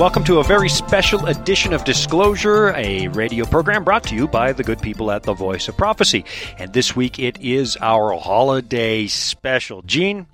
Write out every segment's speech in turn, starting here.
welcome to a very special edition of Disclosure, a radio program brought to you by the good people at the Voice of Prophecy. And this week it is our holiday special. Gene,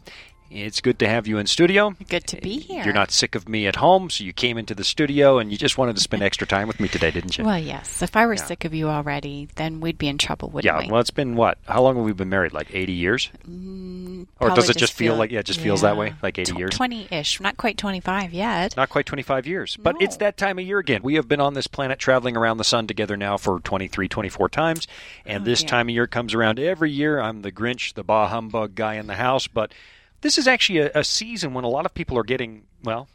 it's good to have you in studio. Good to be here. You're not sick of me at home, so you came into the studio and you just wanted to spend extra time with me today, didn't you? Well, yes. If I were Yeah. sick of you already, then we'd be in trouble, wouldn't yeah, we? Yeah. Well, it's been what? How long have we been married? Like 80 years? Mm, Or does it just feel like- yeah, it just feels that way, like 80 tw- years? 20-ish. Not quite 25 yet. Not quite 25 years, but it's that time of year again. We have been on this planet traveling around the sun together now for 23, 24 times, and Oh, this dear. time of year comes around every year. I'm the Grinch, the bah humbug guy in the house, but this is actually a, a season when a lot of people are getting, well,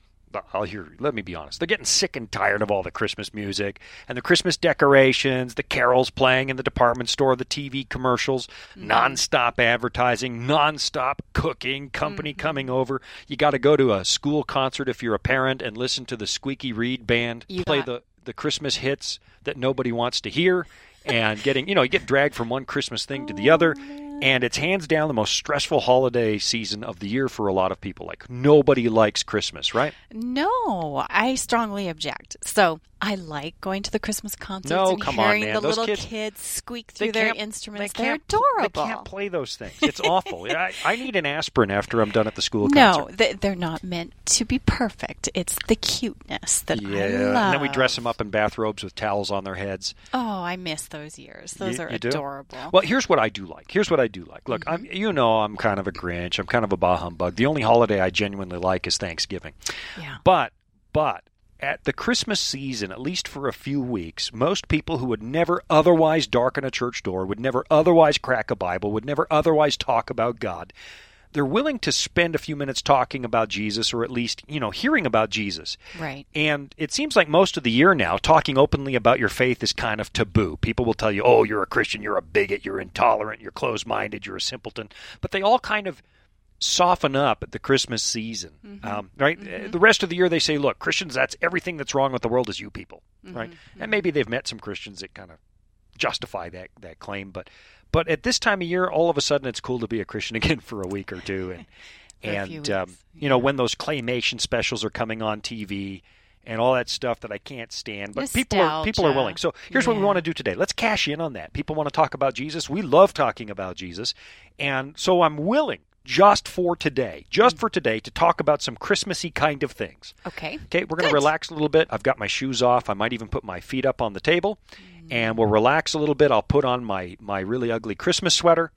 I'll hear. Let me be honest. They're getting sick and tired of all the Christmas music and the Christmas decorations, the carols playing in the department store, the TV commercials, Mm-hmm. nonstop advertising, nonstop cooking, company coming over. You got to go to a school concert if you're a parent and listen to the Squeaky Reed band You play got- the the Christmas hits that nobody wants to hear, and getting you know you get dragged from one Christmas thing to the other. And it's hands down the most stressful holiday season of the year for a lot of people. Like nobody likes Christmas, right? No, I strongly object. So I like going to the Christmas concerts No, and come on, hearing man. the Those little kids- squeak through their instruments. They They're can't, adorable. They can't play those things. It's awful. I, I need an aspirin after I'm done at the school no, concert. they- they're not meant to be perfect. It's the cuteness that Yeah, I love. and then we dress them up in bathrobes with towels on their heads. Oh, I miss those years. Those You- are you do? adorable. Well, here's what I do like. Here's what I do like. Look, Mm-hmm. I'm, you know, I'm kind of a Grinch. I'm kind of a bah humbug. The only holiday I genuinely like is Thanksgiving. yeah. But, but at the Christmas season, at least for a few weeks, most people who would never otherwise darken a church door, would never otherwise crack a Bible, would never otherwise talk about God, they're willing to spend a few minutes talking about Jesus or at least, you know, hearing about Jesus. Right. And it seems like most of the year now, talking openly about your faith is kind of taboo. People will tell you, oh, you're a Christian, you're a bigot, you're intolerant, you're closed minded, you're a simpleton. But they all kind of soften up at the Christmas season, um, right? Uh, The rest of the year, they say, look, Christians, that's everything that's wrong with the world is you people, right? And maybe they've met some Christians that kind of justify that, that claim. But, but at this time of year, all of a sudden, it's cool to be a Christian again for a week or two. And, For a few and um, you know when those claymation specials are coming on TV and all that stuff that I can't stand, but people are people are willing. So here's what we want to do today. Let's cash in on that. People want to talk about Jesus. We love talking about Jesus, and so I'm willing just for today, just for today, to talk about some Christmassy kind of things. Okay. Okay, we're going to relax a little bit. I've got my shoes off. I might even put my feet up on the table, Mm. and we'll relax a little bit. I'll put on my my really ugly Christmas sweater,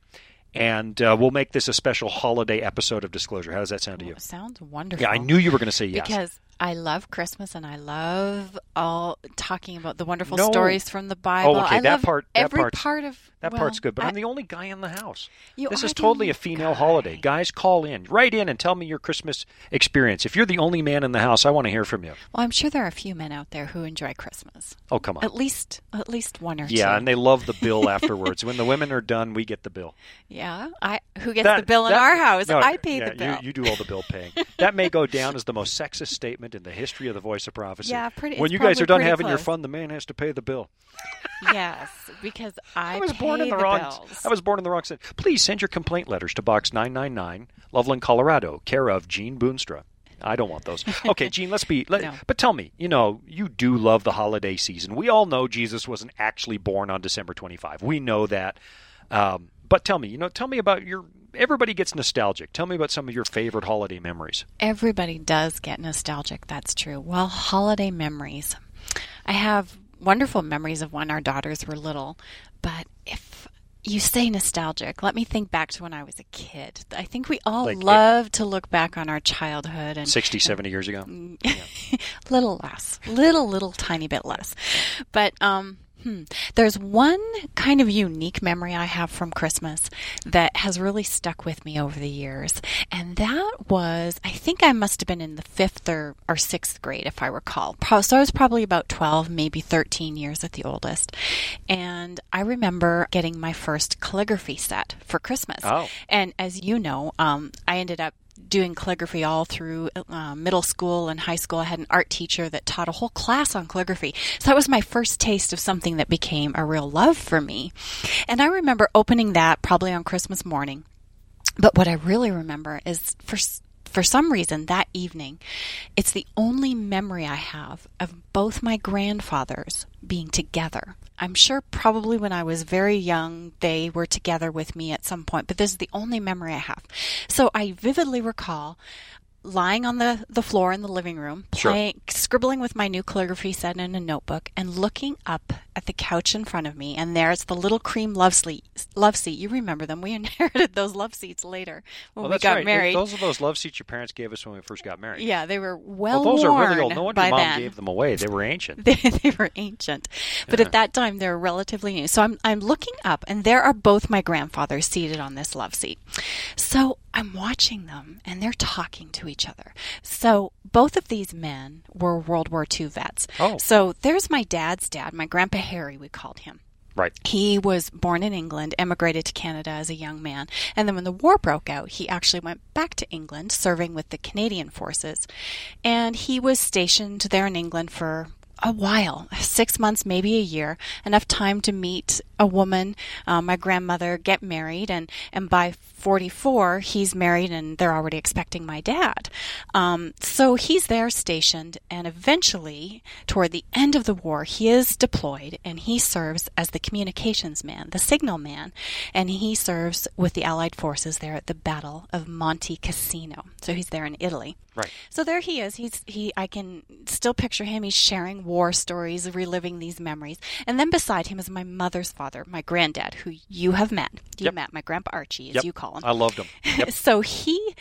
and uh, we'll make this a special holiday episode of Disclosure. How does that sound to you? Sounds wonderful. Yeah, I knew you were going to say yes. Because I love Christmas and I love all talking about the wonderful No. stories from the Bible. Oh, okay, I that love part- that every part's- part of that well, part's good, but I, I'm the only guy in the house. You this is totally a female guy. holiday. Guys, call in, write in, and tell me your Christmas experience. If you're the only man in the house, I want to hear from you. Well, I'm sure there are a few men out there who enjoy Christmas. Oh, come on. At least, at least one or two. Yeah, and they love the bill afterwards. when the women are done, we get the bill. yeah. I who gets That- the bill in that- our house? no, I pay yeah, the bill. You, you do all the bill paying. that may go down as the most sexist statement in the history of the Voice of Prophecy. Yeah, pretty- When you guys are done having your fun, the man has to pay the bill. yes, because I, I was born in the, wrong. bills. I was born in the wrong city. Please send your complaint letters to Box 999, Loveland, Colorado, care of Gene Boonstra. I don't want those. Okay, Gene, let's be. Let, No. But tell me, you know, you do love the holiday season. We all know Jesus wasn't actually born on December 25. We know that. Um, but tell me, you know, tell me about your. Everybody gets nostalgic. Tell me about some of your favorite holiday memories. Everybody does get nostalgic. That's true. Well, holiday memories. I have wonderful memories of when our daughters were little, but if you say nostalgic, let me think back to when I was a kid. I think we all Like- love to look back on our childhood and 60, 70 years ago. little less, little little tiny bit less. But um hmm, there's one kind of unique memory I have from Christmas that has really stuck with me over the years. And that was I think I must have been in the 5th or, or 6th grade if I recall. So I was probably about 12, maybe 13 years at the oldest. And I remember getting my first calligraphy set for Christmas. Oh. And as you know, um, I ended up doing calligraphy all through uh, middle school and high school. I had an art teacher that taught a whole class on calligraphy. So that was my first taste of something that became a real love for me. And I remember opening that probably on Christmas morning. But what I really remember is for for some reason that evening, it's the only memory I have of both my grandfathers being together. I'm sure probably when I was very young, they were together with me at some point, but this is the only memory I have. So I vividly recall lying on the, the floor in the living room, playing, sure. scribbling with my new calligraphy set in a notebook, and looking up at the couch in front of me. And there's the little cream love. Love seat. You remember them? We inherited those love seats later when well, we got right. married. Those are those love seats your parents gave us when we first got married. Yeah, they were well, well those worn are really old. No wonder mom then. gave them away. They were ancient. they, they were ancient, but Yeah. at that time they were relatively new. So I'm I'm looking up, and there are both my grandfathers seated on this love seat. So I'm watching them, and they're talking to each other. So both of these men were World War II vets. Oh. So there's my dad's dad, my grandpa Harry, we called him. Right. He was born in England, emigrated to Canada as a young man, and then when the war broke out, he actually went back to England, serving with the Canadian forces. And he was stationed there in England for a while six months, maybe a year enough time to meet a woman, uh, my grandmother, get married, and, and by 44, he's married and they're already expecting my dad. Um, so he's there stationed, and eventually, toward the end of the war, he is deployed and he serves as the communications man, the signal man, and he serves with the Allied forces there at the Battle of Monte Cassino. So he's there in Italy. Right. So there he is. He's he. I can still picture him. He's sharing war stories, reliving these memories. And then beside him is my mother's father, my granddad, who you have met. You Yep. met my grandpa Archie, as Yep. you call I loved him. Yep. So he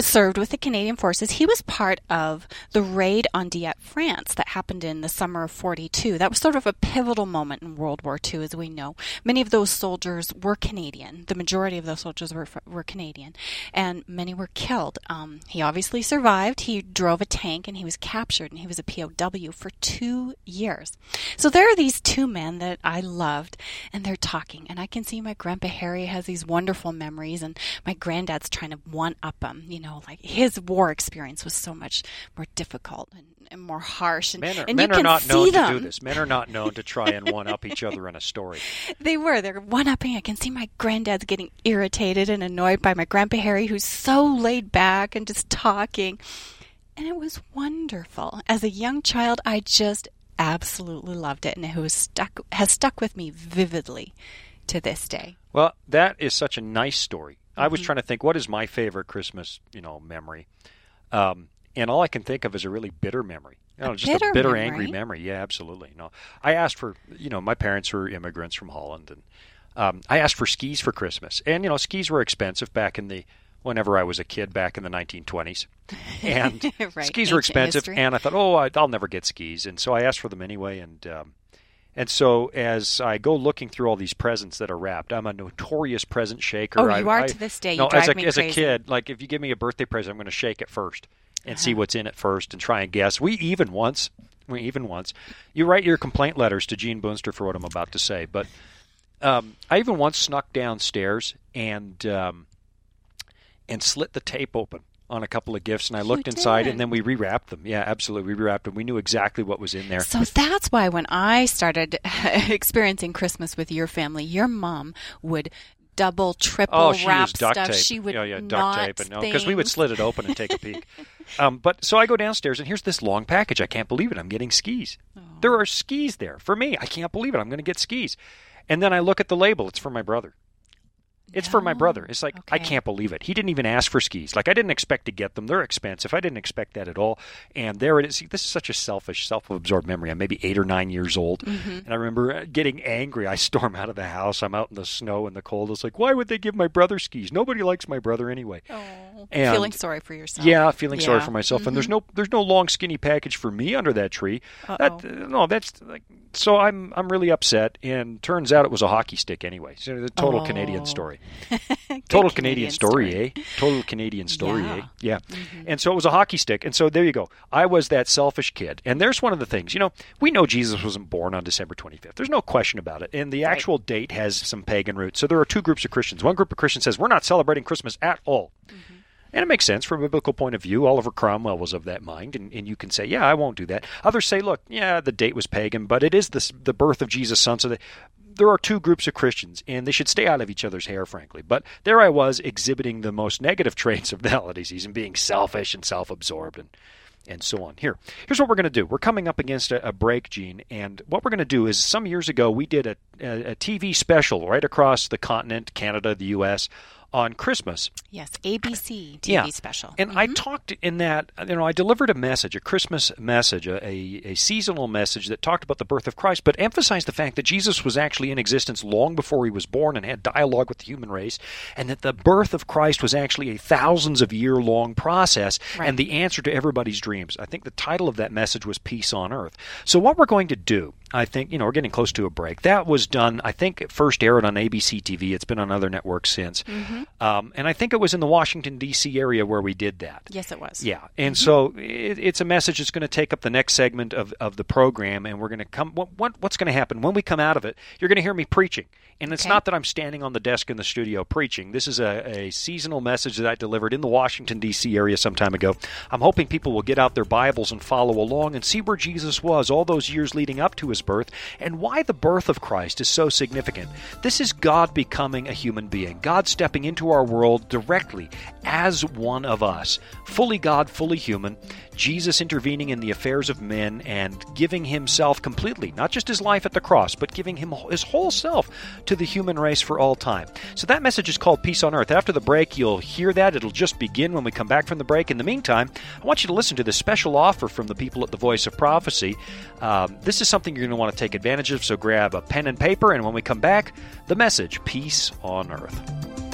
served with the Canadian Forces. He was part of the raid on Dieppe, France, that happened in the summer of 42. That was sort of a pivotal moment in World War II, as we know. Many of those soldiers were Canadian. The majority of those soldiers were, were Canadian, and many were killed. Um, he obviously survived. He drove a tank and he was captured, and he was a POW for two years. So there are these two men that I loved, and they're talking, and I can see my grandpa Harry has these wonderful memories, and my granddad's trying to one up him. You know, like his war experience was so much more difficult and, and more harsh, and, Men are, and men are not known them. to do this. Men are not known to try and one up each other in a story. They were. They're one upping. I can see my granddad's getting irritated and annoyed by my grandpa Harry, who's so laid back and just talking. And it was wonderful. As a young child, I just absolutely loved it, and it was stuck has stuck with me vividly to this day. Well, that is such a nice story. I Mm-hmm. was trying to think what is my favorite Christmas, you know, memory, um, and all I can think of is a really bitter memory. You know, A just bitter a bitter, memory? angry memory. Yeah, absolutely. No, I asked for, you know, my parents were immigrants from Holland, and um, I asked for skis for Christmas, and you know, skis were expensive back in the whenever I was a kid back in the 1920s, and Right, skis were expensive, history. and I thought, oh, I- I'll never get skis, and so I asked for them anyway, and. Um, and so, as I go looking through all these presents that are wrapped, I'm a notorious present shaker. Oh, I- you are I- to this day. You no, as a, as a kid, like if you give me a birthday present, I'm going to shake it first and see Uh-huh. what's in it first and try and guess. We even once, we even once, you write your complaint letters to Gene Boonstra for what I'm about to say, but um, I even once snuck downstairs and um, and slit the tape open on a couple of gifts, and I You looked inside, did? and then we rewrapped them. Yeah, absolutely, we rewrapped them. We knew exactly what was in there. So that's why when I started experiencing Christmas with your family, your mom would double, triple Oh, she wrap used duct stuff. tape. She would yeah, yeah, duct tape, and because we would slit it open and take a peek. um, but so I go downstairs, and here's this long package. I can't believe it. I'm getting skis. There are skis there for me. I can't believe it. I'm going to get skis. And then I look at the label. It's for my brother. It's for my brother. It's like I can't believe it. He didn't even ask for skis. Like I didn't expect to get them. They're expensive. I didn't expect that at all. And there it is. See, this is such a selfish, self-absorbed memory. I'm maybe eight or nine years old, Mm-hmm. and I remember uh, getting angry. I storm out of the house. I'm out in the snow and the cold. It's like, why would they give my brother skis? Nobody likes my brother anyway. Oh, And- feeling sorry for yourself. Yeah, feeling sorry Yeah. Mm-hmm. for myself. And there's no there's no long skinny package for me under that tree. That uh, no, that's like so I'm I'm really upset. And turns out it was a hockey stick anyway. So the total Canadian Oh. Story. Total Canadian, story, eh? Total Canadian story, Yeah. eh? Yeah. And so it was a hockey stick. And so there you go. I was that selfish kid. And there's one of the things, you know, we know Jesus wasn't born on December 25th. There's no question about it. And the actual date has some pagan roots. So there are two groups of Christians. One group of Christians says, we're not celebrating Christmas at all. And it makes sense from a biblical point of view. Oliver Cromwell was of that mind, and, and you can say, yeah, I won't do that. Others say, look, yeah, the date was pagan, but it is the, the birth of Jesus' son, so the, there are two groups of Christians, and they should stay out of each other's hair, frankly. But there I was exhibiting the most negative traits of the holiday season, being selfish and self absorbed and and so on. Here, here's what we're going to do. We're coming up against a, a break, Gene, and what we're going to do is some years ago we did a, a, a TV special right across the continent, Canada, the U.S on Christmas. Yes, ABC TV yeah. special. And mm-hmm. I talked in that, you know, I delivered a message, a Christmas message, a, a, seasonal message that talked about the birth of Christ, but emphasized the fact that Jesus was actually in existence long before he was born and had dialogue with the human race, and that the birth of Christ was actually a thousands of year long process right. and the answer to everybody's dreams. I think the title of that message was Peace on Earth. So, what we're going to do I think, you know, we're getting close to a break. That was done, I think it first aired on ABC TV. It's been on other networks since. Mm-hmm. Um, and I think it was in the Washington, D.C. area where we did that. Yes, it was. Yeah. And mm-hmm. so it, it's a message that's going to take up the next segment of, of the program. And we're going to come, what, what, what's going to happen? When we come out of it, you're going to hear me preaching. And it's okay. not that I'm standing on the desk in the studio preaching. This is a, a seasonal message that I delivered in the Washington, D.C. area some time ago. I'm hoping people will get out their Bibles and follow along and see where Jesus was all those years leading up to his birth and why the birth of Christ is so significant. This is God becoming a human being, God stepping into our world directly as one of us, fully God, fully human. Jesus intervening in the affairs of men and giving himself completely, not just his life at the cross, but giving him his whole self to the human race for all time. So that message is called Peace on Earth. After the break, you'll hear that. It'll just begin when we come back from the break. In the meantime, I want you to listen to this special offer from the people at the Voice of Prophecy. Um, this is something you're going to want to take advantage of, so grab a pen and paper, and when we come back, the message Peace on Earth.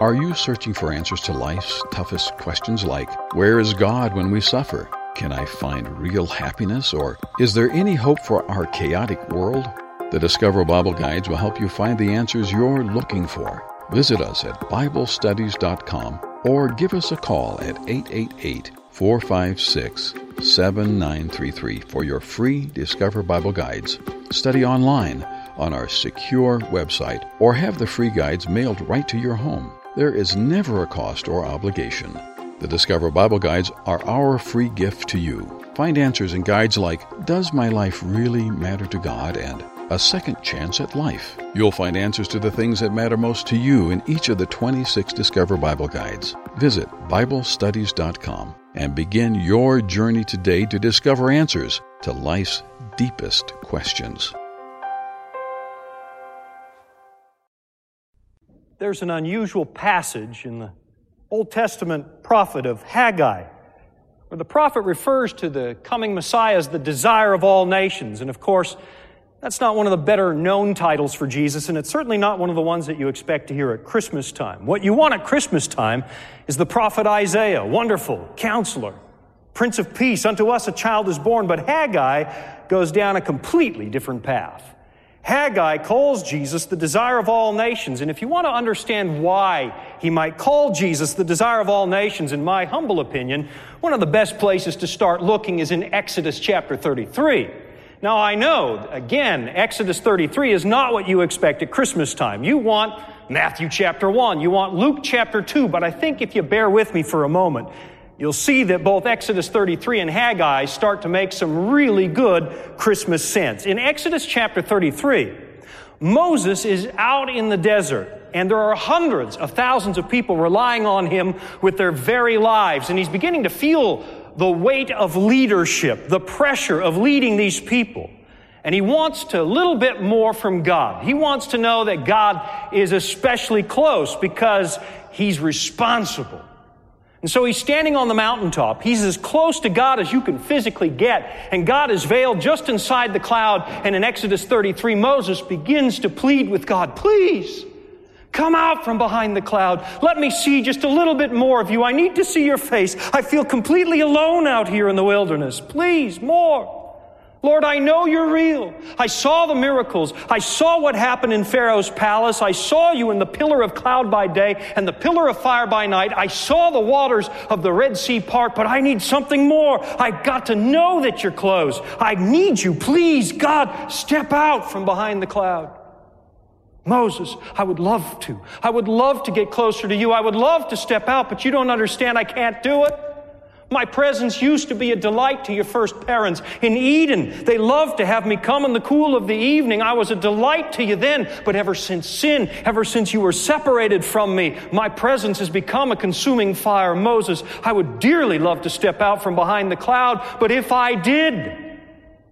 Are you searching for answers to life's toughest questions like, Where is God when we suffer? Can I find real happiness? Or is there any hope for our chaotic world? The Discover Bible Guides will help you find the answers you're looking for. Visit us at BibleStudies.com or give us a call at 888 456 7933 for your free Discover Bible Guides. Study online on our secure website or have the free guides mailed right to your home. There is never a cost or obligation. The Discover Bible Guides are our free gift to you. Find answers in guides like Does My Life Really Matter to God? and A Second Chance at Life. You'll find answers to the things that matter most to you in each of the 26 Discover Bible Guides. Visit BibleStudies.com and begin your journey today to discover answers to life's deepest questions. There's an unusual passage in the Old Testament prophet of Haggai, where the prophet refers to the coming Messiah as the desire of all nations. And of course, that's not one of the better known titles for Jesus, and it's certainly not one of the ones that you expect to hear at Christmas time. What you want at Christmas time is the prophet Isaiah, wonderful, counselor, Prince of Peace. Unto us a child is born, but Haggai goes down a completely different path. Haggai calls Jesus the desire of all nations. And if you want to understand why he might call Jesus the desire of all nations, in my humble opinion, one of the best places to start looking is in Exodus chapter 33. Now, I know, again, Exodus 33 is not what you expect at Christmas time. You want Matthew chapter 1, you want Luke chapter 2, but I think if you bear with me for a moment, you'll see that both Exodus 33 and Haggai start to make some really good Christmas sense. In Exodus chapter 33, Moses is out in the desert, and there are hundreds of thousands of people relying on him with their very lives, and he's beginning to feel the weight of leadership, the pressure of leading these people. And he wants to a little bit more from God. He wants to know that God is especially close because he's responsible. And so he's standing on the mountaintop. He's as close to God as you can physically get. And God is veiled just inside the cloud. And in Exodus 33, Moses begins to plead with God, please, come out from behind the cloud. Let me see just a little bit more of you. I need to see your face. I feel completely alone out here in the wilderness. Please, more. Lord, I know you're real. I saw the miracles. I saw what happened in Pharaoh's palace. I saw you in the pillar of cloud by day and the pillar of fire by night. I saw the waters of the Red Sea part, but I need something more. I've got to know that you're close. I need you. Please, God, step out from behind the cloud. Moses, I would love to. I would love to get closer to you. I would love to step out, but you don't understand. I can't do it. My presence used to be a delight to your first parents. In Eden, they loved to have me come in the cool of the evening. I was a delight to you then, but ever since sin, ever since you were separated from me, my presence has become a consuming fire. Moses, I would dearly love to step out from behind the cloud, but if I did,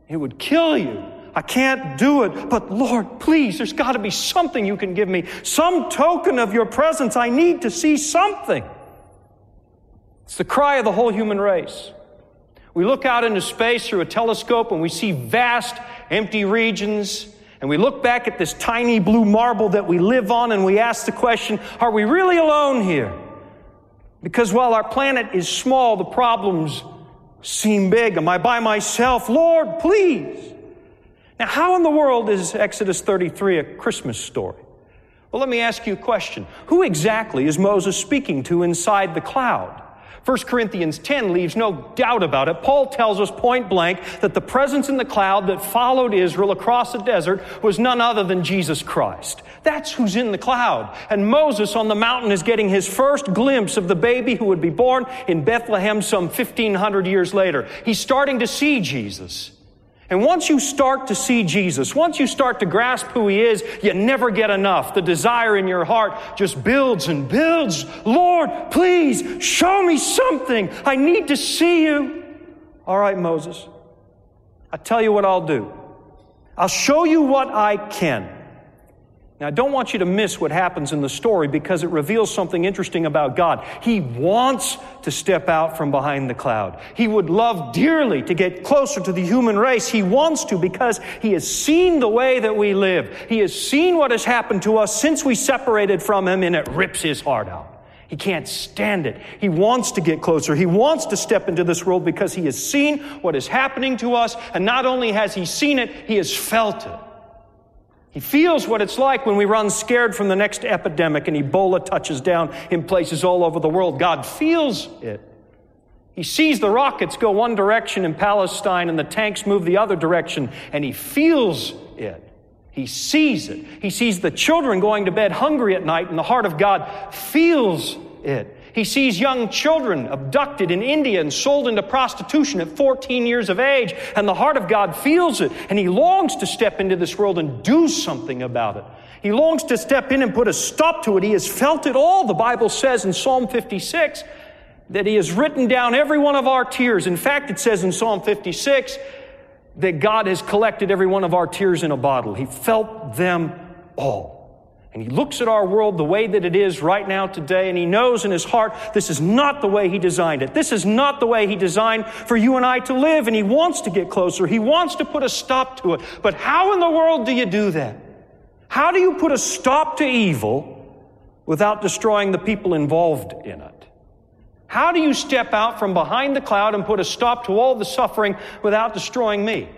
it would kill you. I can't do it. But Lord, please, there's got to be something you can give me. Some token of your presence. I need to see something. It's the cry of the whole human race. We look out into space through a telescope and we see vast empty regions. And we look back at this tiny blue marble that we live on and we ask the question, are we really alone here? Because while our planet is small, the problems seem big. Am I by myself? Lord, please. Now, how in the world is Exodus 33 a Christmas story? Well, let me ask you a question. Who exactly is Moses speaking to inside the cloud? 1 Corinthians 10 leaves no doubt about it. Paul tells us point blank that the presence in the cloud that followed Israel across the desert was none other than Jesus Christ. That's who's in the cloud. And Moses on the mountain is getting his first glimpse of the baby who would be born in Bethlehem some 1500 years later. He's starting to see Jesus. And once you start to see Jesus, once you start to grasp who He is, you never get enough. The desire in your heart just builds and builds. Lord, please show me something. I need to see you. All right, Moses. I tell you what I'll do. I'll show you what I can. Now, I don't want you to miss what happens in the story because it reveals something interesting about God. He wants to step out from behind the cloud. He would love dearly to get closer to the human race. He wants to because he has seen the way that we live. He has seen what has happened to us since we separated from him, and it rips his heart out. He can't stand it. He wants to get closer. He wants to step into this world because he has seen what is happening to us, and not only has he seen it, he has felt it. He feels what it's like when we run scared from the next epidemic and Ebola touches down in places all over the world. God feels it. He sees the rockets go one direction in Palestine and the tanks move the other direction, and he feels it. He sees it. He sees the children going to bed hungry at night, and the heart of God feels it. He sees young children abducted in India and sold into prostitution at 14 years of age, and the heart of God feels it, and he longs to step into this world and do something about it. He longs to step in and put a stop to it. He has felt it all. The Bible says in Psalm 56 that he has written down every one of our tears. In fact, it says in Psalm 56 that God has collected every one of our tears in a bottle. He felt them all. And he looks at our world the way that it is right now today, and he knows in his heart this is not the way he designed it. This is not the way he designed for you and I to live, and he wants to get closer. He wants to put a stop to it. But how in the world do you do that? How do you put a stop to evil without destroying the people involved in it? How do you step out from behind the cloud and put a stop to all the suffering without destroying me?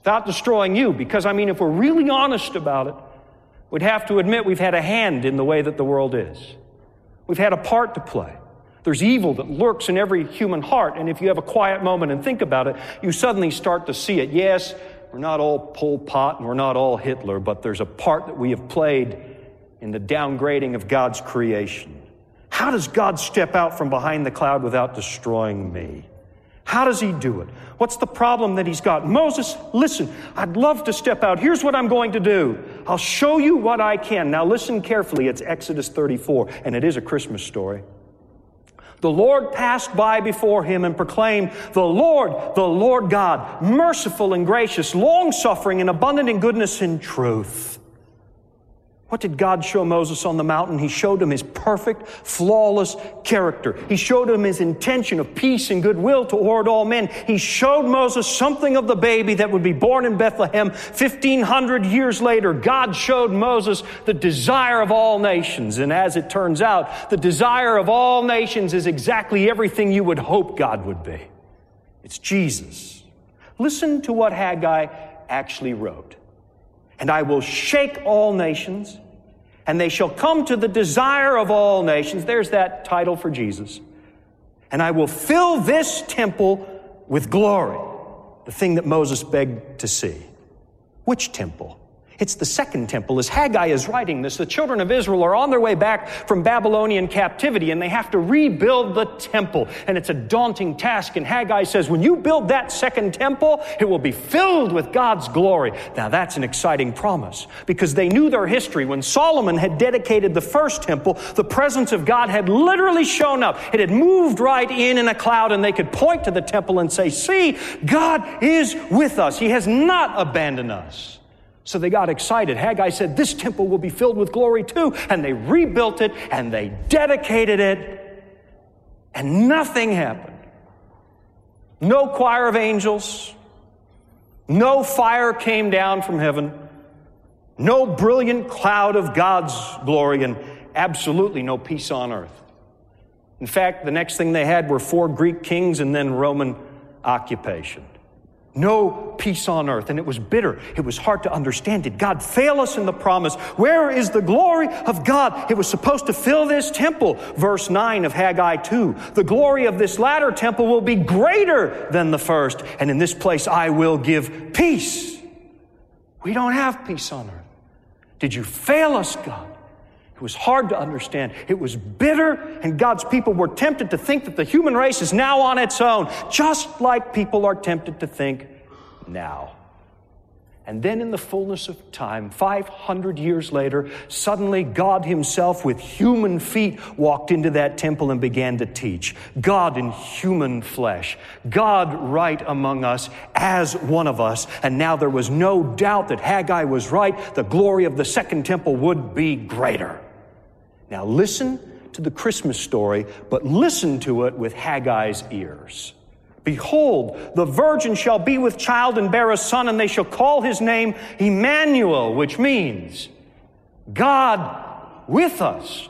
Without destroying you? Because, I mean, if we're really honest about it, We'd have to admit we've had a hand in the way that the world is. We've had a part to play. There's evil that lurks in every human heart, and if you have a quiet moment and think about it, you suddenly start to see it. Yes, we're not all Pol Pot and we're not all Hitler, but there's a part that we have played in the downgrading of God's creation. How does God step out from behind the cloud without destroying me? How does he do it? What's the problem that he's got? Moses, listen, I'd love to step out. Here's what I'm going to do. I'll show you what I can. Now listen carefully. It's Exodus 34, and it is a Christmas story. The Lord passed by before him and proclaimed, The Lord, the Lord God, merciful and gracious, long suffering and abundant in goodness and truth what did God show Moses on the mountain? He showed him his perfect, flawless character. He showed him his intention of peace and goodwill toward all men. He showed Moses something of the baby that would be born in Bethlehem 1500 years later. God showed Moses the desire of all nations. And as it turns out, the desire of all nations is exactly everything you would hope God would be. It's Jesus. Listen to what Haggai actually wrote. And I will shake all nations, and they shall come to the desire of all nations. There's that title for Jesus. And I will fill this temple with glory, the thing that Moses begged to see. Which temple? It's the second temple. As Haggai is writing this, the children of Israel are on their way back from Babylonian captivity and they have to rebuild the temple. And it's a daunting task. And Haggai says, when you build that second temple, it will be filled with God's glory. Now that's an exciting promise because they knew their history. When Solomon had dedicated the first temple, the presence of God had literally shown up. It had moved right in in a cloud and they could point to the temple and say, see, God is with us. He has not abandoned us. So they got excited. Haggai said, This temple will be filled with glory too. And they rebuilt it and they dedicated it, and nothing happened. No choir of angels, no fire came down from heaven, no brilliant cloud of God's glory, and absolutely no peace on earth. In fact, the next thing they had were four Greek kings and then Roman occupation no peace on earth. And it was bitter. It was hard to understand. Did God fail us in the promise? Where is the glory of God? It was supposed to fill this temple. Verse 9 of Haggai 2. The glory of this latter temple will be greater than the first. And in this place I will give peace. We don't have peace on earth. Did you fail us, God? It was hard to understand. It was bitter, and God's people were tempted to think that the human race is now on its own, just like people are tempted to think now. And then, in the fullness of time, 500 years later, suddenly God Himself, with human feet, walked into that temple and began to teach. God in human flesh. God right among us as one of us. And now there was no doubt that Haggai was right. The glory of the second temple would be greater. Now listen to the Christmas story, but listen to it with Haggai's ears. Behold, the virgin shall be with child and bear a son, and they shall call his name Emmanuel, which means God with us.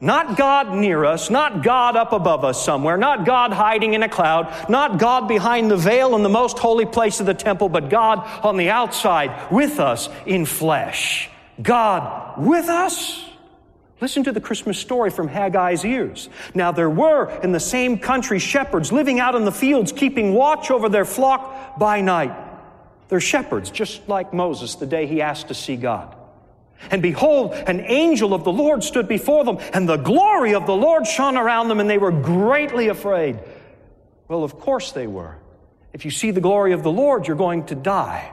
Not God near us, not God up above us somewhere, not God hiding in a cloud, not God behind the veil in the most holy place of the temple, but God on the outside with us in flesh. God with us? Listen to the Christmas story from Haggai's ears. Now there were in the same country shepherds living out in the fields, keeping watch over their flock by night. They're shepherds, just like Moses the day he asked to see God. And behold, an angel of the Lord stood before them, and the glory of the Lord shone around them, and they were greatly afraid. Well, of course they were. If you see the glory of the Lord, you're going to die.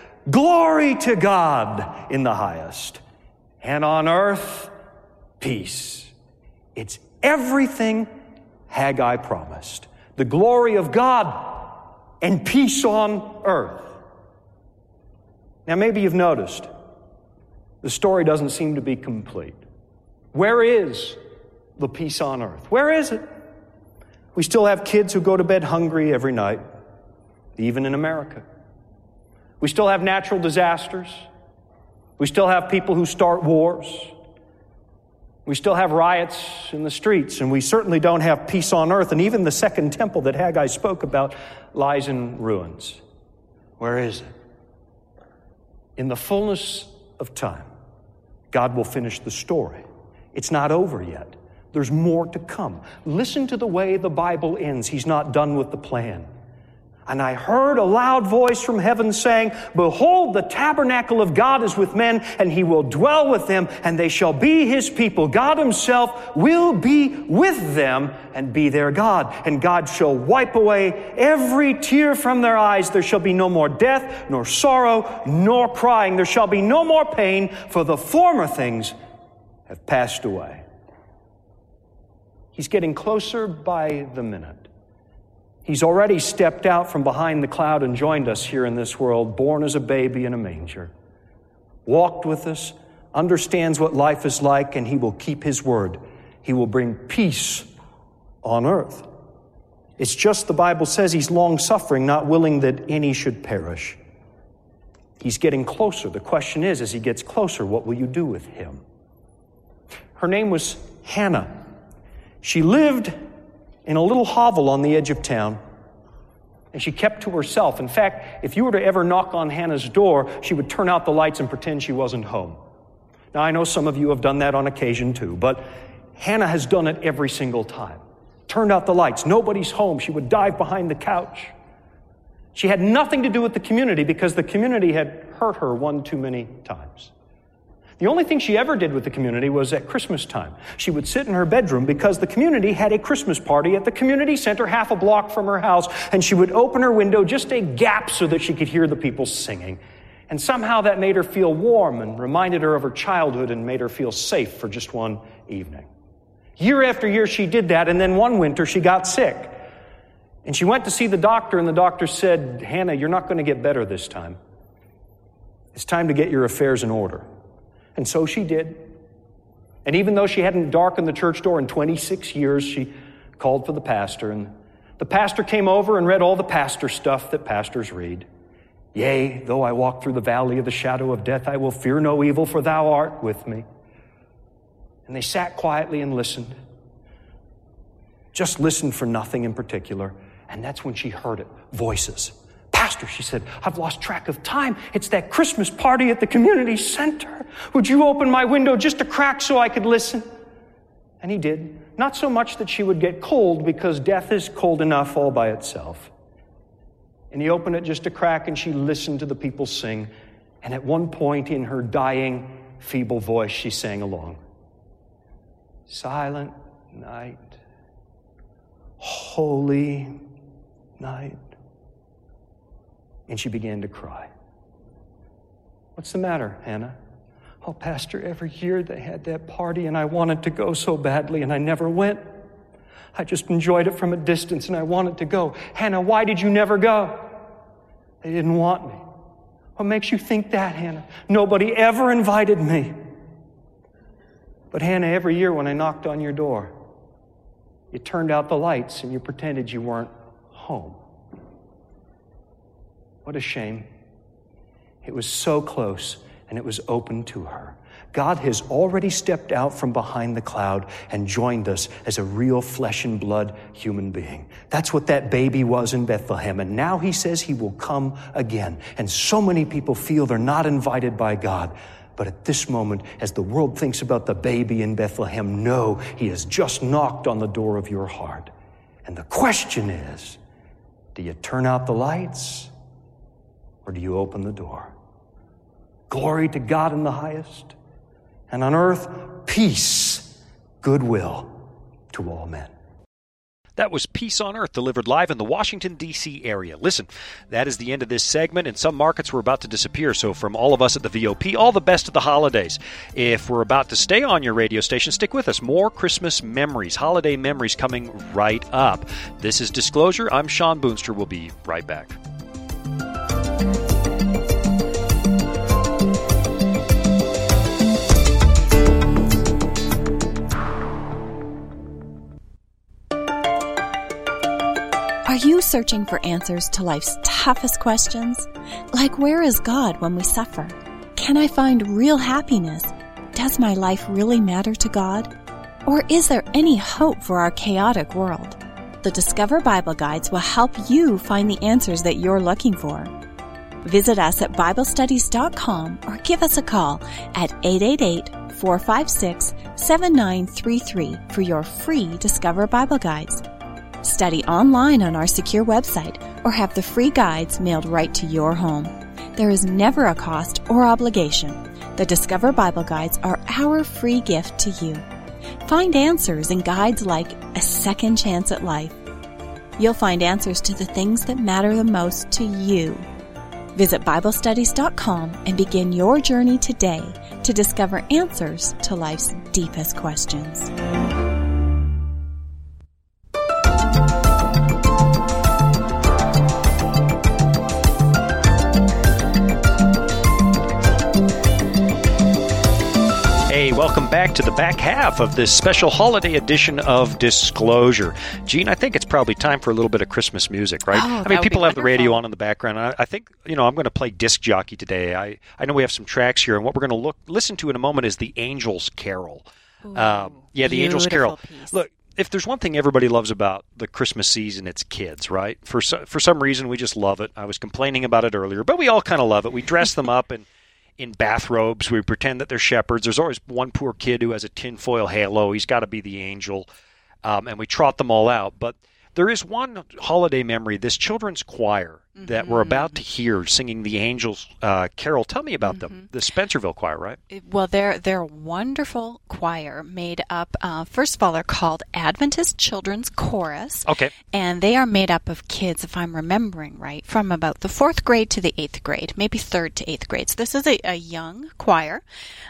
Glory to God in the highest, and on earth, peace. It's everything Haggai promised the glory of God and peace on earth. Now, maybe you've noticed the story doesn't seem to be complete. Where is the peace on earth? Where is it? We still have kids who go to bed hungry every night, even in America. We still have natural disasters. We still have people who start wars. We still have riots in the streets, and we certainly don't have peace on earth. And even the second temple that Haggai spoke about lies in ruins. Where is it? In the fullness of time, God will finish the story. It's not over yet. There's more to come. Listen to the way the Bible ends. He's not done with the plan. And I heard a loud voice from heaven saying, Behold, the tabernacle of God is with men, and he will dwell with them, and they shall be his people. God himself will be with them and be their God. And God shall wipe away every tear from their eyes. There shall be no more death, nor sorrow, nor crying. There shall be no more pain, for the former things have passed away. He's getting closer by the minute. He's already stepped out from behind the cloud and joined us here in this world, born as a baby in a manger, walked with us, understands what life is like, and he will keep his word. He will bring peace on earth. It's just the Bible says he's long suffering, not willing that any should perish. He's getting closer. The question is, as he gets closer, what will you do with him? Her name was Hannah. She lived in a little hovel on the edge of town, and she kept to herself. In fact, if you were to ever knock on Hannah's door, she would turn out the lights and pretend she wasn't home. Now, I know some of you have done that on occasion too, but Hannah has done it every single time. Turned out the lights, nobody's home. She would dive behind the couch. She had nothing to do with the community because the community had hurt her one too many times. The only thing she ever did with the community was at Christmas time. She would sit in her bedroom because the community had a Christmas party at the community center half a block from her house, and she would open her window just a gap so that she could hear the people singing. And somehow that made her feel warm and reminded her of her childhood and made her feel safe for just one evening. Year after year she did that, and then one winter she got sick. And she went to see the doctor, and the doctor said, Hannah, you're not going to get better this time. It's time to get your affairs in order. And so she did. And even though she hadn't darkened the church door in 26 years, she called for the pastor. And the pastor came over and read all the pastor stuff that pastors read. Yea, though I walk through the valley of the shadow of death, I will fear no evil, for thou art with me. And they sat quietly and listened. Just listened for nothing in particular. And that's when she heard it voices. Pastor, she said, I've lost track of time. It's that Christmas party at the community center. Would you open my window just a crack so I could listen? And he did. Not so much that she would get cold, because death is cold enough all by itself. And he opened it just a crack, and she listened to the people sing. And at one point, in her dying, feeble voice, she sang along Silent night, holy night and she began to cry. What's the matter, Hannah? Oh, Pastor, every year they had that party and I wanted to go so badly and I never went. I just enjoyed it from a distance and I wanted to go. Hannah, why did you never go? They didn't want me. What makes you think that, Hannah? Nobody ever invited me. But Hannah, every year when I knocked on your door, you turned out the lights and you pretended you weren't home. What a shame. It was so close and it was open to her. God has already stepped out from behind the cloud and joined us as a real flesh and blood human being. That's what that baby was in Bethlehem. And now he says he will come again. And so many people feel they're not invited by God. But at this moment, as the world thinks about the baby in Bethlehem, no, he has just knocked on the door of your heart. And the question is do you turn out the lights? Or do you open the door? Glory to God in the highest, and on earth, peace, goodwill to all men. That was Peace on Earth, delivered live in the Washington, D.C. area. Listen, that is the end of this segment, and some markets were about to disappear. So, from all of us at the VOP, all the best of the holidays. If we're about to stay on your radio station, stick with us. More Christmas memories, holiday memories coming right up. This is Disclosure. I'm Shawn Boonstra. We'll be right back. Searching for answers to life's toughest questions? Like, where is God when we suffer? Can I find real happiness? Does my life really matter to God? Or is there any hope for our chaotic world? The Discover Bible Guides will help you find the answers that you're looking for. Visit us at BibleStudies.com or give us a call at 888 456 7933 for your free Discover Bible Guides. Study online on our secure website or have the free guides mailed right to your home. There is never a cost or obligation. The Discover Bible Guides are our free gift to you. Find answers in guides like A Second Chance at Life. You'll find answers to the things that matter the most to you. Visit BibleStudies.com and begin your journey today to discover answers to life's deepest questions. Back to the back half of this special holiday edition of Disclosure. Gene, I think it's probably time for a little bit of Christmas music, right? Oh, I mean, people have the radio on in the background. I, I think, you know, I'm going to play disc jockey today. I, I know we have some tracks here, and what we're going to look listen to in a moment is the Angel's Carol. Um, yeah, the Angel's Carol. piece. Look, if there's one thing everybody loves about the Christmas season, it's kids, right? For so, for some reason, we just love it. I was complaining about it earlier, but we all kind of love it. We dress them up in in bathrobes. We pretend that they're shepherds. There's always one poor kid who has a tinfoil halo. He's got to be the angel, um, and we trot them all out. But there is one holiday memory. This children's choir that we're about to hear singing the Angels uh, Carol. Tell me about them. The Spencerville Choir, right? Well, they're they're a wonderful choir made up. Uh, first of all, they're called Adventist Children's Chorus. Okay. And they are made up of kids, if I'm remembering right, from about the fourth grade to the eighth grade, maybe third to eighth grade. So this is a, a young choir.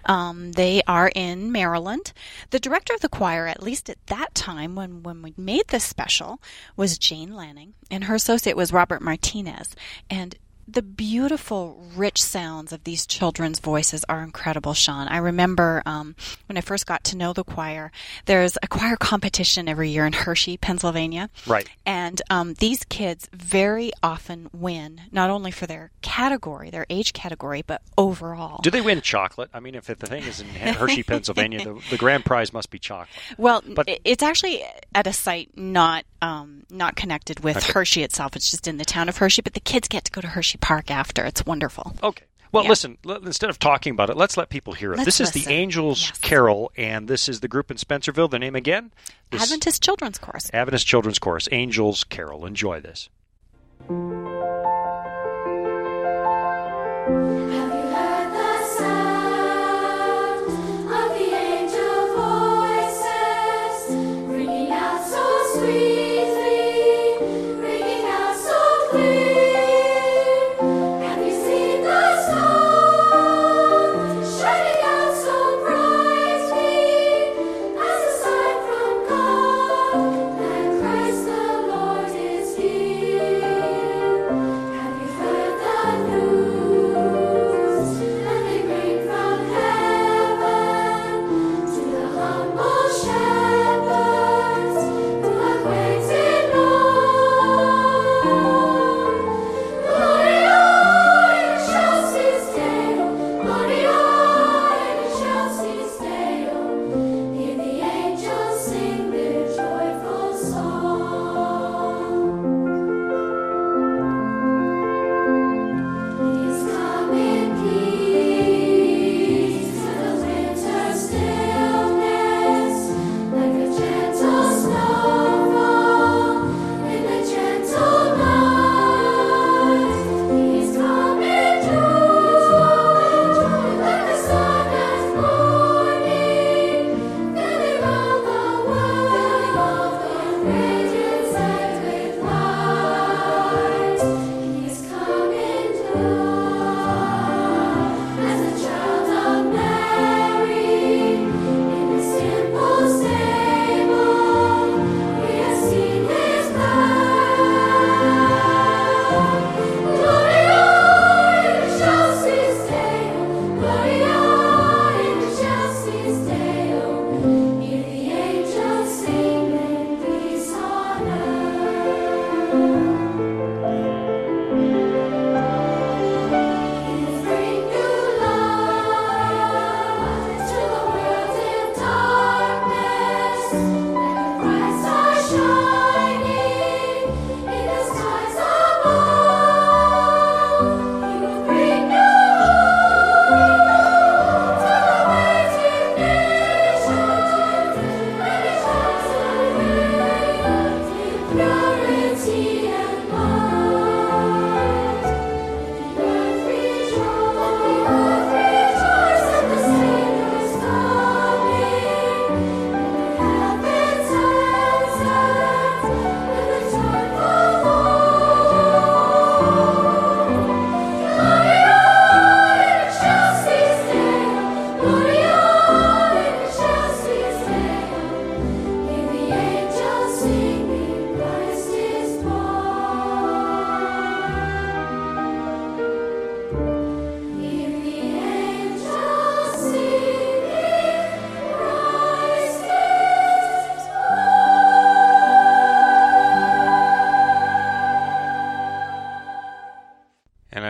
Um, they are in Maryland. The director of the choir, at least at that time when, when we made this special, was Jane Lanning, and her associate was Robert Martinez. And the beautiful, rich sounds of these children's voices are incredible, Shawn. I remember um, when I first got to know the choir, there's a choir competition every year in Hershey, Pennsylvania. Right. And um, these kids very often win, not only for their category, their age category, but overall. Do they win chocolate? I mean, if the thing is in Hershey, Pennsylvania, the, the grand prize must be chocolate. Well, But- it's actually at a site not um, not connected with Okay. Hershey itself. It's just in the town of Hershey, but the kids get to go to Hershey Park after. It's wonderful. Okay. Well, Yeah. listen, l- instead of talking about it, let's let people hear it. Let's this is listen. the Angels Yes. Carol, and this is the group in Spencerville. The name again? This- Adventist Children's Chorus. Adventist Children's Chorus, Angels Carol. Enjoy this.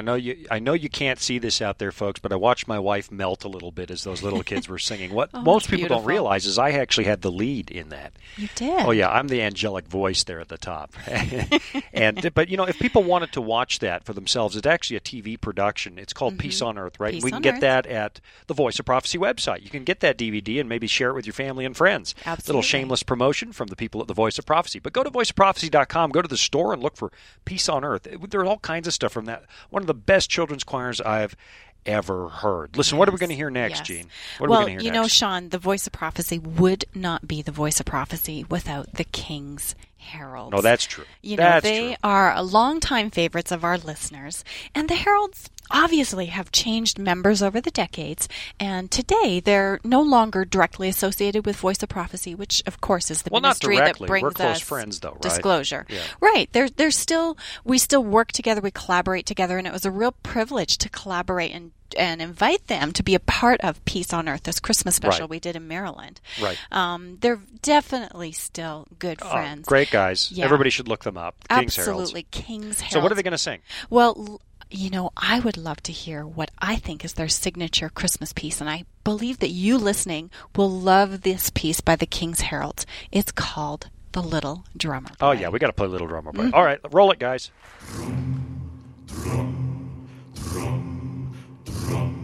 I know you I know you can't see this out there, folks, but I watched my wife melt a little bit as those little kids were singing. What Oh, most people don't realize is I actually had the lead in that. You did. Oh yeah, I'm the angelic voice there at the top. and but you know, if people wanted to watch that for themselves, it's actually a TV production. It's called Peace on Earth, right? Mm-hmm. Peace we can get Earth. that at the Voice of Prophecy website. You can get that DVD and maybe share it with your family and friends. Absolutely. Little shameless promotion from the people at the Voice of Prophecy. But go to voiceofprophecy.com, go to the store and look for Peace on Earth. There's all kinds of stuff from that. One of the best children's choirs I've ever heard. Listen, what are we going to hear next, yes. Gene? What are well, we going to you hear know. Shawn, the voice of prophecy would not be the voice of prophecy without the King's Heralds. No, that's true. You know, That's they true. are a longtime favorites of our listeners, and the Heralds obviously have changed members over the decades. And today, they're no longer directly associated with Voice of Prophecy, which, of course, is the Well, not ministry that brings We're close us friends, though, right? disclosure. Yeah. Right. They're, they're still, we still work together, we collaborate together, and it was a real privilege to collaborate and and invite them to be a part of Peace on Earth, this Christmas special Right. we did in Maryland. Right. Um, they're definitely still good Oh, friends. great guys. Yeah. Everybody should look them up. King's Heralds. Absolutely, King's Herald. So what are they going to sing? Well, you know, I would love to hear what I think is their signature Christmas piece, and I believe that you listening will love this piece by the King's Heralds. It's called "The Little Drummer." Boy. Oh yeah, we got to play Little Drummer Mm-hmm. Boy. All right, roll it, guys. Rum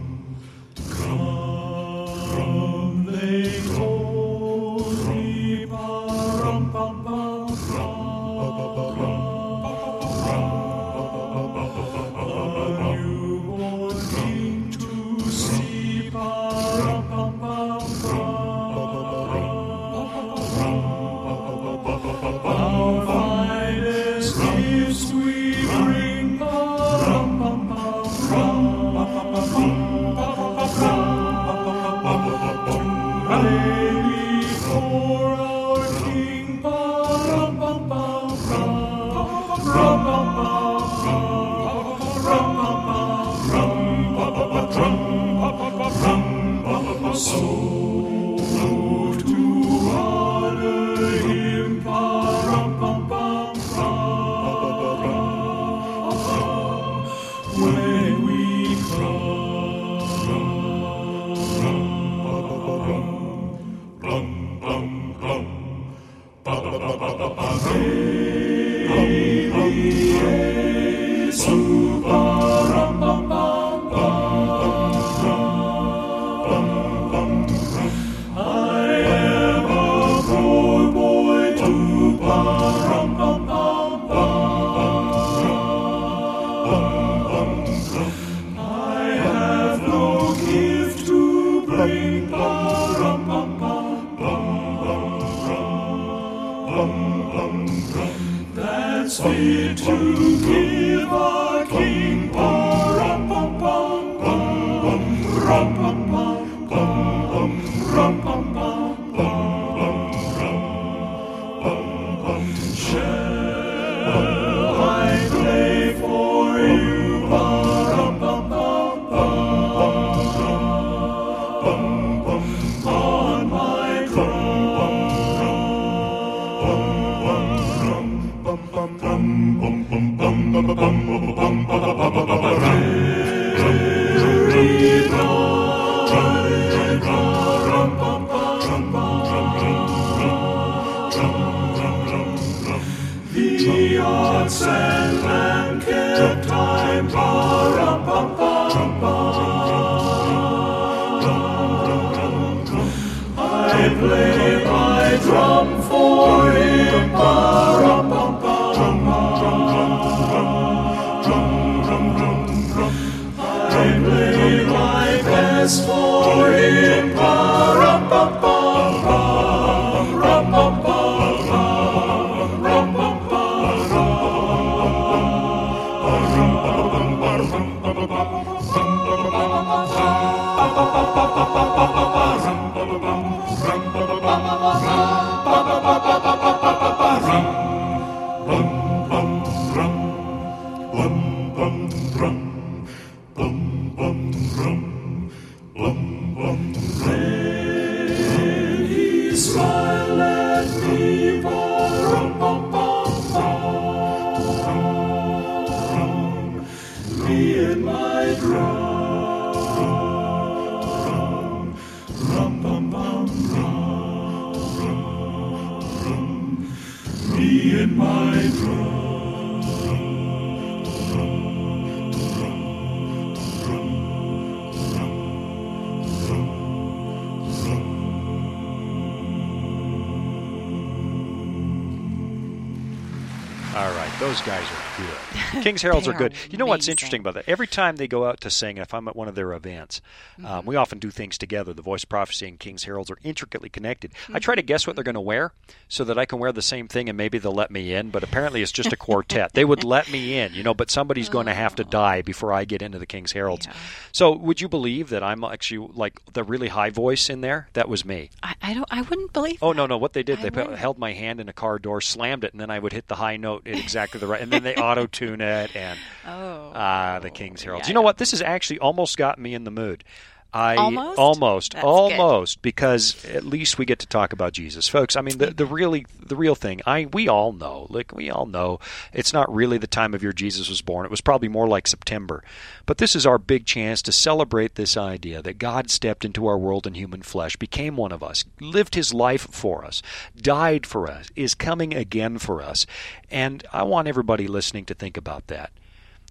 All right, those guys are good. King's Heralds They are good. You know what's interesting about that? Every time they go out to sing, if I'm at one of their events, um, Mm-hmm. we often do things together. The Voice of Prophecy and King's Heralds are intricately connected. I try to Mm-hmm. guess what they're going to wear so that I can wear the same thing and maybe they'll let me in, but apparently it's just a quartet. they would let me in, you know, but somebody's going to have to die before I get into the King's Heralds. Oh. Yeah. So would you believe that I'm actually like the really high voice in there? That was me. I, I don't. I wouldn't believe. Oh that. no no! What they did, I they wouldn't. held my hand in a car door, slammed it, and then I would hit the high note at exactly the right, and then they auto tune it, and Oh. ah, the King's Herald. Yeah, you know what? This has actually almost got me in the mood. I Almost? almost, That's almost, because at least we get to talk about Jesus, folks. I mean, the the really the real thing. I we all know, like we all know, it's not really the time of year Jesus was born. It was probably more like September. But this is our big chance to celebrate this idea that God stepped into our world in human flesh, became one of us, lived his life for us, died for us, is coming again for us. And I want everybody listening to think about that.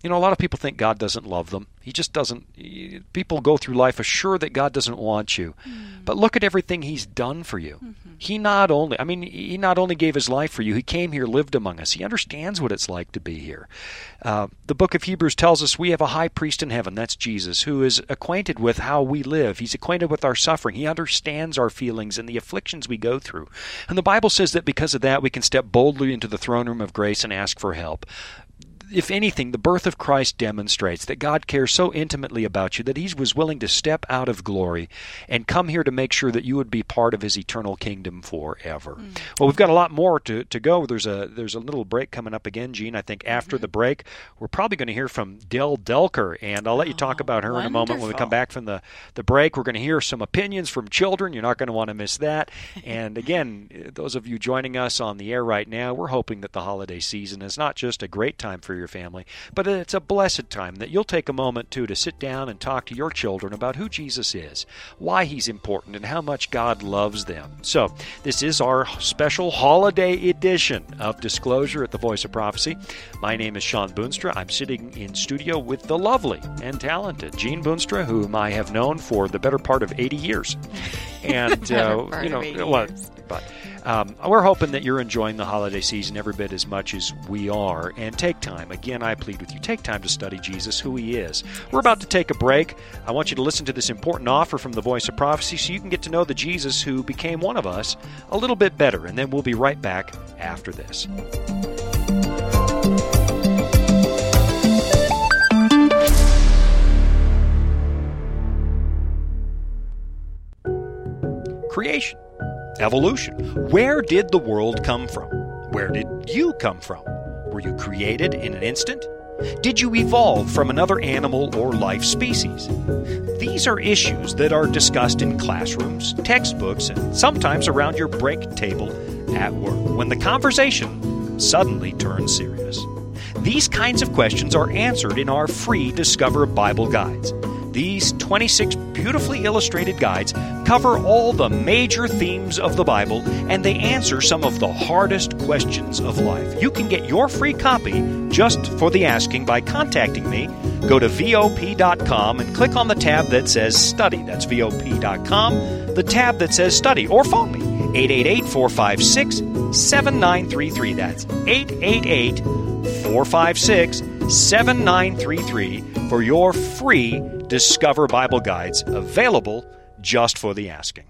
You know, a lot of people think God doesn't love them. He just doesn't. People go through life assured that God doesn't want you. But look at everything He's done for you. He not only, I mean, He not only gave His life for you, He came here, lived among us. He understands what it's like to be here. Uh, the book of Hebrews tells us we have a high priest in heaven, that's Jesus, who is acquainted with how we live. He's acquainted with our suffering. He understands our feelings and the afflictions we go through. And the Bible says that because of that, we can step boldly into the throne room of grace and ask for help if anything, the birth of Christ demonstrates that God cares so intimately about you that He was willing to step out of glory and come here to make sure that you would be part of His eternal kingdom forever. Mm. Well, we've got a lot more to, to go. There's a there's a little break coming up again, Gene. I think after mm-hmm. the break, we're probably going to hear from Del Delker, and I'll let you talk Oh, about her in a moment when we come back from the, the break. We're going to hear some opinions from children. You're not going to want to miss that. And again, those of you joining us on the air right now, we're hoping that the holiday season is not just a great time for your family, but it's a blessed time that you'll take a moment too to sit down and talk to your children about who Jesus is, why he's important, and how much God loves them. So, this is our special holiday edition of Disclosure at the Voice of Prophecy. My name is Shawn Boonstra. I'm sitting in studio with the lovely and talented Gene Boonstra, whom I have known for the better part of 80 years. And, uh, you know, of 80 well, years. but um, we're hoping that you're enjoying the holiday season every bit as much as we are. And take time. Again, I plead with you take time to study Jesus, who he is. We're about to take a break. I want you to listen to this important offer from the Voice of Prophecy so you can get to know the Jesus who became one of us a little bit better. And then we'll be right back after this. Creation, evolution. Where did the world come from? Where did you come from? Were you created in an instant? Did you evolve from another animal or life species? These are issues that are discussed in classrooms, textbooks, and sometimes around your break table at work when the conversation suddenly turns serious. These kinds of questions are answered in our free Discover Bible guides. These 26 beautifully illustrated guides cover all the major themes of the Bible and they answer some of the hardest questions of life. You can get your free copy just for the asking by contacting me. Go to VOP.com and click on the tab that says Study. That's VOP.com, the tab that says Study, or phone me 888 456 7933. That's 888 456 7933 for your free Discover Bible Guides available just for the asking.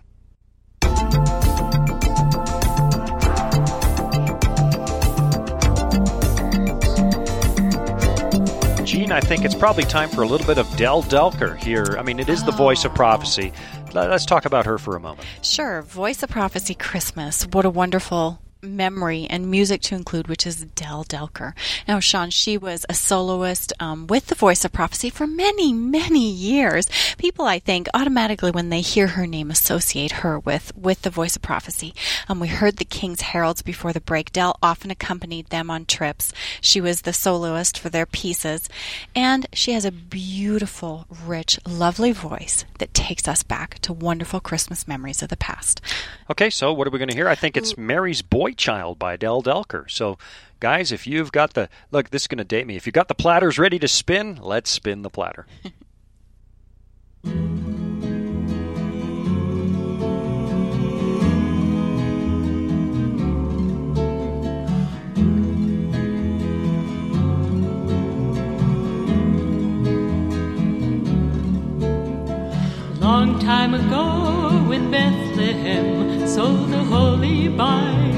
Gene, I think it's probably time for a little bit of Del Delker here. I mean, it is the voice of prophecy. Let- Let's talk about her for a moment. Sure. Voice of Prophecy Christmas. What a wonderful memory and music to include, which is Del Delker. Now, Shawn, she was a soloist um, with the Voice of Prophecy for many, many years. People, I think, automatically when they hear her name associate her with with the Voice of Prophecy. Um, we heard the King's Heralds before the break. Del often accompanied them on trips. She was the soloist for their pieces, and she has a beautiful, rich, lovely voice that takes us back to wonderful Christmas memories of the past. Okay, so what are we going to hear? I think it's Mary's Boy Boy Child by Del Delker. So, guys, if you've got the look, this is going to date me. If you've got the platters ready to spin, let's spin the platter. Long time ago in Bethlehem, so the Holy Bible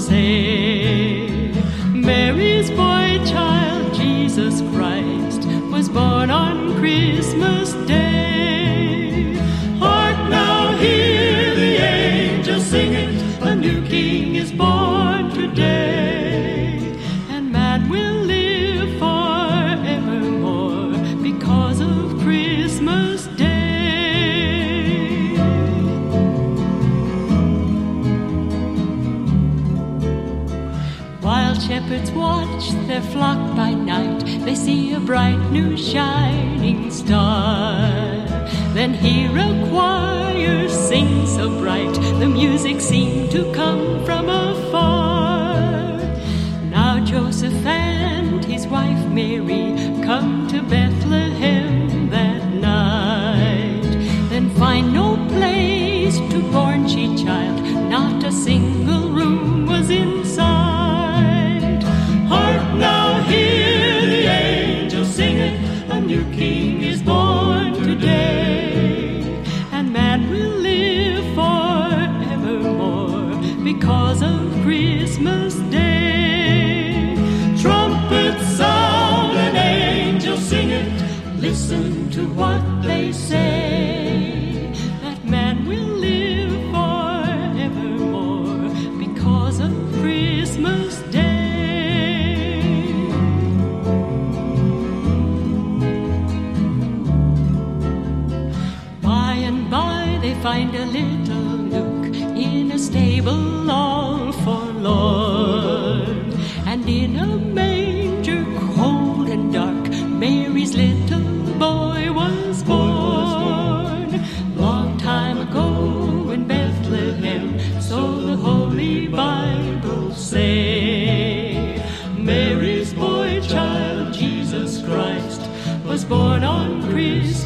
say, Mary's boy child, Jesus Christ, was born on Christmas Day. Hark now, hear the angels singing, a new King their flock by night, they see a bright new shining star. Then hear a choir sing so bright, the music seemed to come from afar. Now Joseph and his wife Mary come to Bethlehem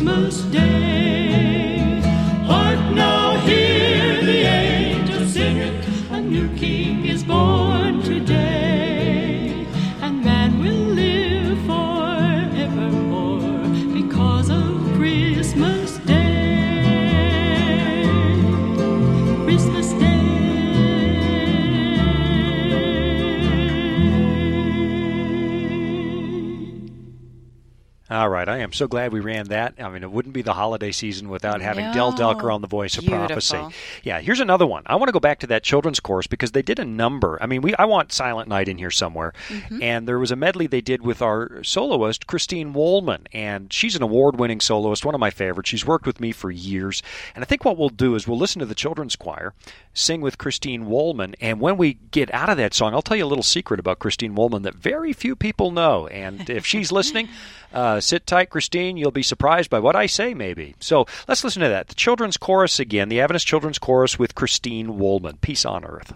Christmas Day. Hark now, hear the angels sing it, a new king is born today. And man will live forevermore because of Christmas Day. Christmas Day. All right, I am so glad we ran that. I mean, it wouldn't be the holiday season without having Del No. Delker on the Voice of Prophecy. Yeah, here's another one. I want to go back to that children's course because they did a number. I mean, we I want Silent Night in here somewhere, Mm-hmm. and there was a medley they did with our soloist Christine Woolman, and she's an award-winning soloist, one of my favorites. She's worked with me for years, and I think what we'll do is we'll listen to the children's choir sing with Christine Woolman, and when we get out of that song, I'll tell you a little secret about Christine Woolman that very few people know, and if she's listening. Uh, sit tight, Christine. You'll be surprised by what I say, maybe. So let's listen to that. The children's chorus again, the Adventist children's chorus with Christine Woolman. Peace on earth.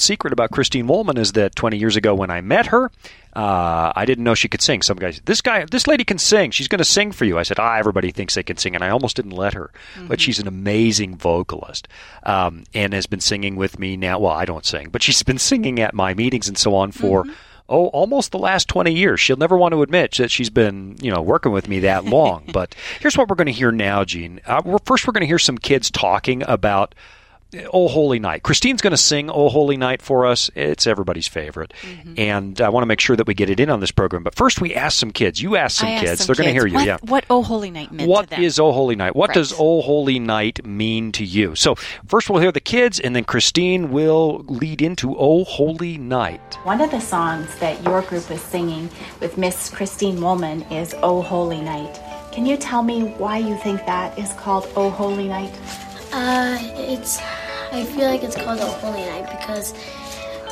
Secret about Christine Woolman is that 20 years ago when I met her, uh, I didn't know she could sing. Some guys, this guy, this lady can sing. She's going to sing for you. I said, ah, everybody thinks they can sing, and I almost didn't let her. But she's an amazing vocalist, um, and has been singing with me now. Well, I don't sing, but she's been singing at my meetings and so on for. Oh, almost the last 20 years. She'll never want to admit that she's been, you know, working with me that long. but here's what we're going to hear now, Gene. Uh, we're, first, we're going to hear some kids talking about Oh Holy Night. Christine's going to sing Oh Holy Night for us. It's everybody's favorite. Mm-hmm. And I want to make sure that we get it in on this program. But first, we ask some kids. You ask some I kids. some They're going to hear you. What, yeah. what Oh Holy Night meant What to them. is Oh Holy Night? What Right. does Oh Holy Night mean to you? So, first we'll hear the kids, and then Christine will lead into Oh Holy Night. One of the songs that your group is singing with Miss Christine Woolman is Oh Holy Night. Can you tell me why you think that is called Oh Holy Night? Uh, it's. I feel like it's called a holy night because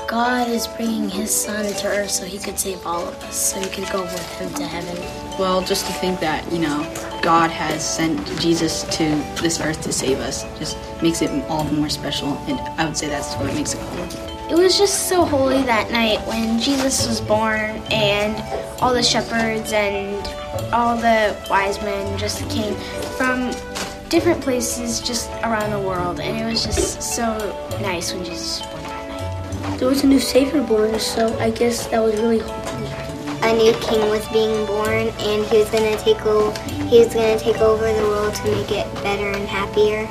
God is bringing His Son to earth so He could save all of us, so we could go with Him to heaven. Well, just to think that, you know, God has sent Jesus to this earth to save us just makes it all the more special, and I would say that's what makes it holy. It was just so holy that night when Jesus was born, and all the shepherds and all the wise men just came from different places just around the world, and it was just so nice when Jesus was born that night. There was a new Savior born, so I guess that was really holy. a new king was being born and he was going to take over he was going to take over the world to make it better and happier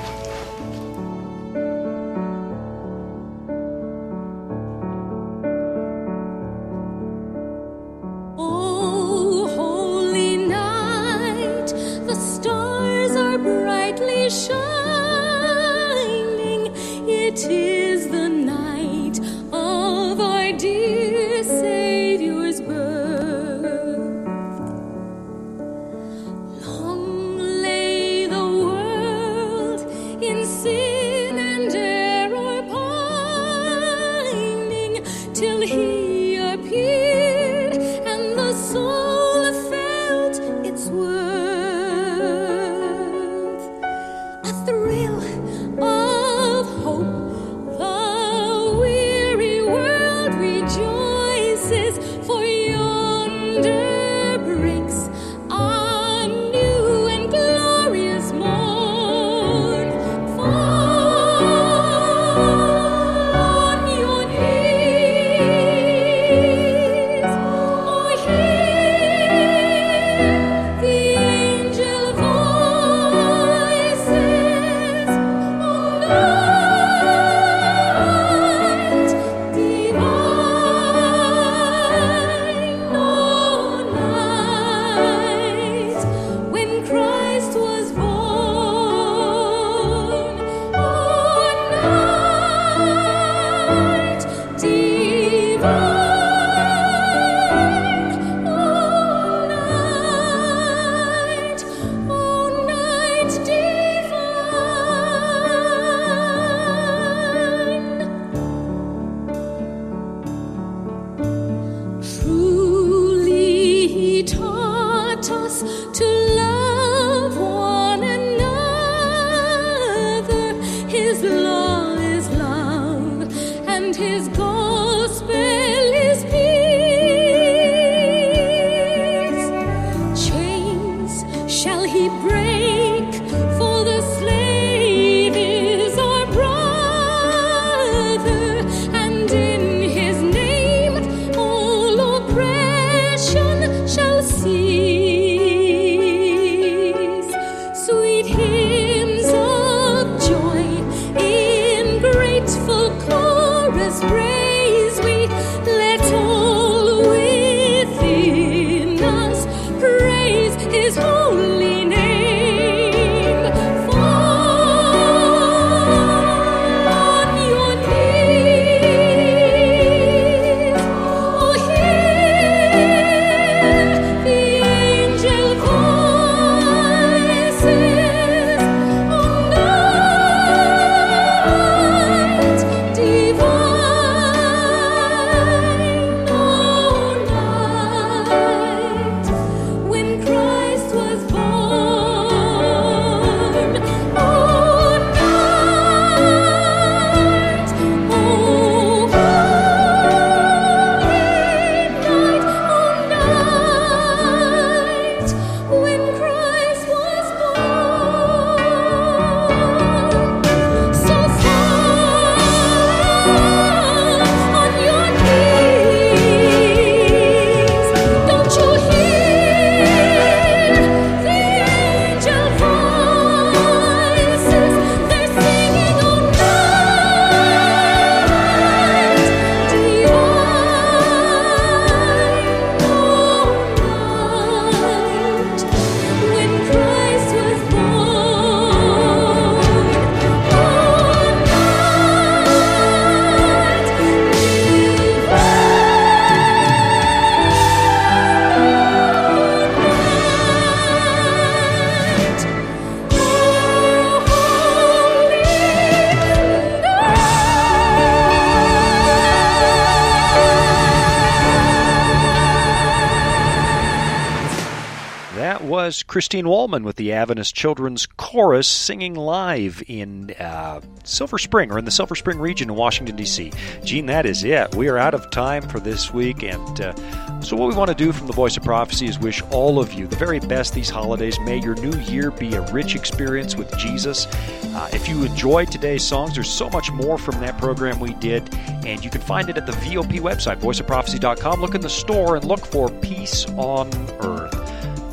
Christine Woolman with the Adventist Children's Chorus singing live in uh, Silver Spring or in the Silver Spring region in Washington, D.C. Gene, that is it. We are out of time for this week. And uh, so, what we want to do from the Voice of Prophecy is wish all of you the very best these holidays. May your new year be a rich experience with Jesus. Uh, if you enjoyed today's songs, there's so much more from that program we did. And you can find it at the VOP website, voiceofprophecy.com. Look in the store and look for Peace on.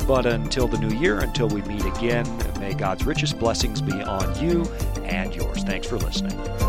But until the new year, until we meet again, may God's richest blessings be on you and yours. Thanks for listening.